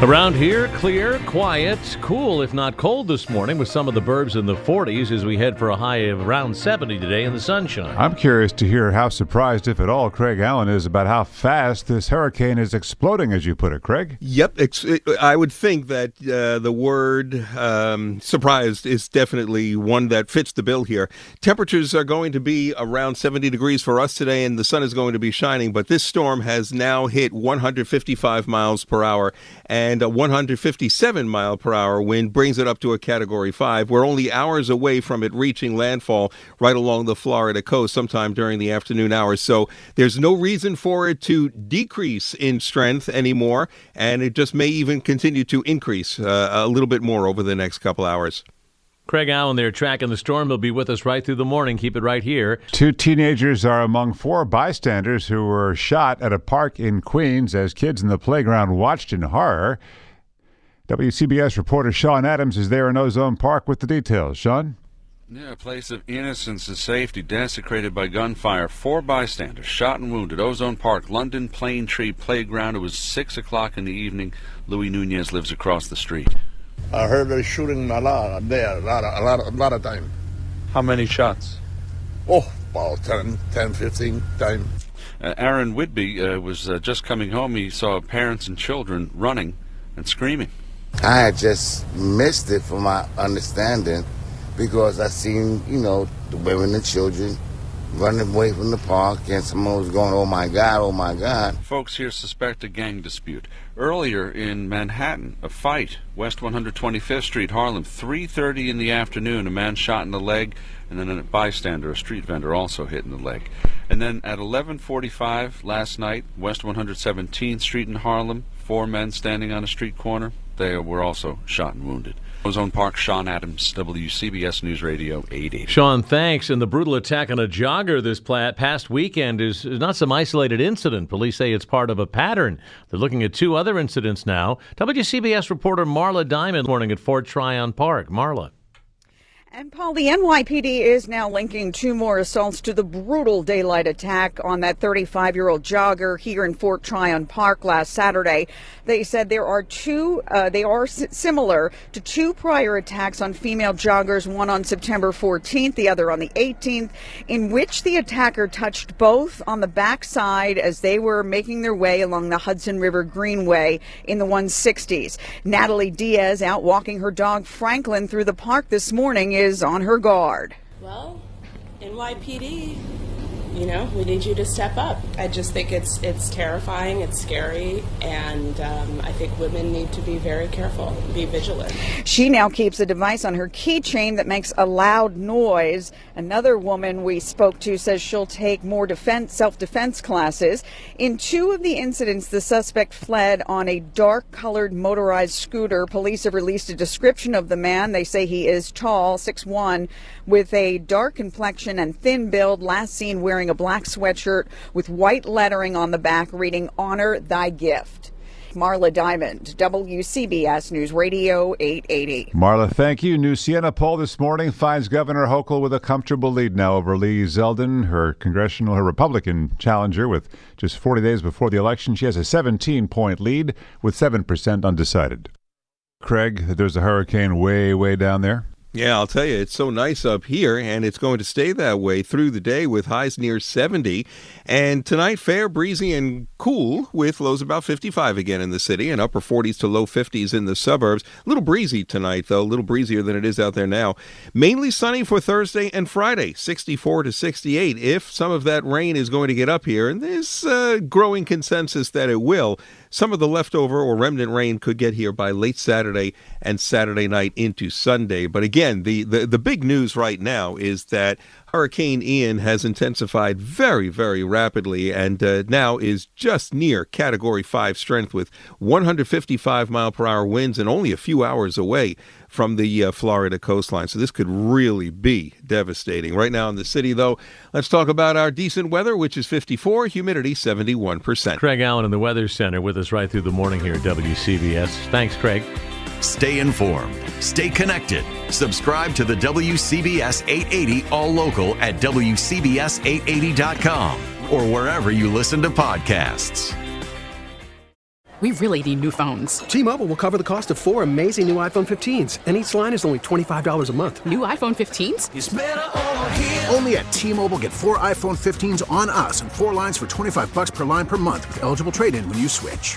Around here, clear, quiet, cool, if not cold this morning, with some of the burbs in the 40s as we head for a high of around 70 today in the sunshine. I'm curious to hear how surprised, if at all, Craig Allen is about how fast this hurricane is exploding, as you put it, Craig. Yep. I would think that uh, the word um, surprised is definitely one that fits the bill here. Temperatures are going to be around 70 degrees for us today, and the sun is going to be shining, but this storm has now hit 155 miles per hour. And and a 157 mile per hour wind brings it up to a category 5. We're only hours away from it reaching landfall right along the Florida coast sometime during the afternoon hours. So there's no reason for it to decrease in strength anymore, and it just may even continue to increase uh, a little bit more over the next couple hours. Craig Allen there tracking the storm. He'll be with us right through the morning. Keep it right here. Two teenagers are among four bystanders who were shot at a park in Queens as kids in the playground watched in horror. WCBS reporter Sean Adams is there in Ozone Park with the details. Sean? Yeah, a place of innocence and safety desecrated by gunfire. Four bystanders shot and wounded. Ozone Park, London Plane Tree Playground. It was 6 o'clock in the evening. Louis Nunez lives across the street. I heard the shooting a lot there, a lot, a lot, a lot of time. How many shots? Oh, about 10, 10 15 times. Uh, Aaron Whitby uh, was uh, just coming home. He saw parents and children running and screaming. I had just missed it from my understanding because I seen, you know, the women and children running away from the park, and someone was going, "Oh my God, oh my God!" Folks here suspect a gang dispute. Earlier in Manhattan, a fight, West 125th Street, Harlem, 3:30 in the afternoon. A man shot in the leg, and then a bystander, a street vendor, also hit in the leg. And then at 11:45 last night, West 117th Street in Harlem, four men standing on a street corner. They were also shot and wounded. Ozone Park, Sean Adams, WCBS News Radio 80. Sean, thanks. And the brutal attack on a jogger this past weekend is not some isolated incident. Police say it's part of a pattern. They're looking at two other incidents now. WCBS reporter Marla Diamond morning at Fort Tryon Park. Marla. And Paul, the NYPD is now linking two more assaults to the brutal daylight attack on that 35 year old jogger here in Fort Tryon Park last Saturday. They said there are two, uh, they are s- similar to two prior attacks on female joggers, one on September 14th, the other on the 18th, in which the attacker touched both on the backside as they were making their way along the Hudson River Greenway in the 160s. Natalie Diaz out walking her dog Franklin through the park this morning is on her guard. Well, NYPD, you know, we need you to step up. I just think it's it's terrifying, it's scary, and um, I think women need to be very careful, be vigilant. She now keeps a device on her keychain that makes a loud noise. Another woman we spoke to says she'll take more defense, self-defense classes. In two of the incidents, the suspect fled on a dark-colored motorized scooter. Police have released a description of the man. They say he is tall, 6'1", with a dark complexion and thin build. Last seen wearing a black sweatshirt with white lettering on the back reading "Honor Thy Gift." Marla Diamond, WCBS News Radio 880. Marla, thank you. New Siena poll this morning finds Governor Hochul with a comfortable lead now over Lee Zeldin, her congressional, her Republican challenger, with just 40 days before the election. She has a 17 point lead with 7% undecided. Craig, there's a hurricane way, way down there. Yeah, I'll tell you, it's so nice up here, and it's going to stay that way through the day with highs near 70. And tonight, fair, breezy, and cool with lows about 55 again in the city and upper 40s to low 50s in the suburbs. A little breezy tonight, though, a little breezier than it is out there now. Mainly sunny for Thursday and Friday, 64 to 68. If some of that rain is going to get up here, and there's a growing consensus that it will, some of the leftover or remnant rain could get here by late Saturday and Saturday night into Sunday. But again, the, the, the big news right now is that Hurricane Ian has intensified very, very rapidly and uh, now is just near Category 5 strength with 155 mile per hour winds and only a few hours away from the uh, Florida coastline. So this could really be devastating. Right now in the city, though, let's talk about our decent weather, which is 54, humidity 71%. Craig Allen in the Weather Center with us right through the morning here at WCBS. Thanks, Craig. Stay informed. Stay connected. Subscribe to the WCBS 880 All Local at WCBS880.com or wherever you listen to podcasts. We really need new phones. T-Mobile will cover the cost of four amazing new iPhone 15s, and each line is only $25 a month. New iPhone 15s? Only at T-Mobile get four iPhone 15s on us and four lines for 25 bucks per line per month with eligible trade-in when you switch.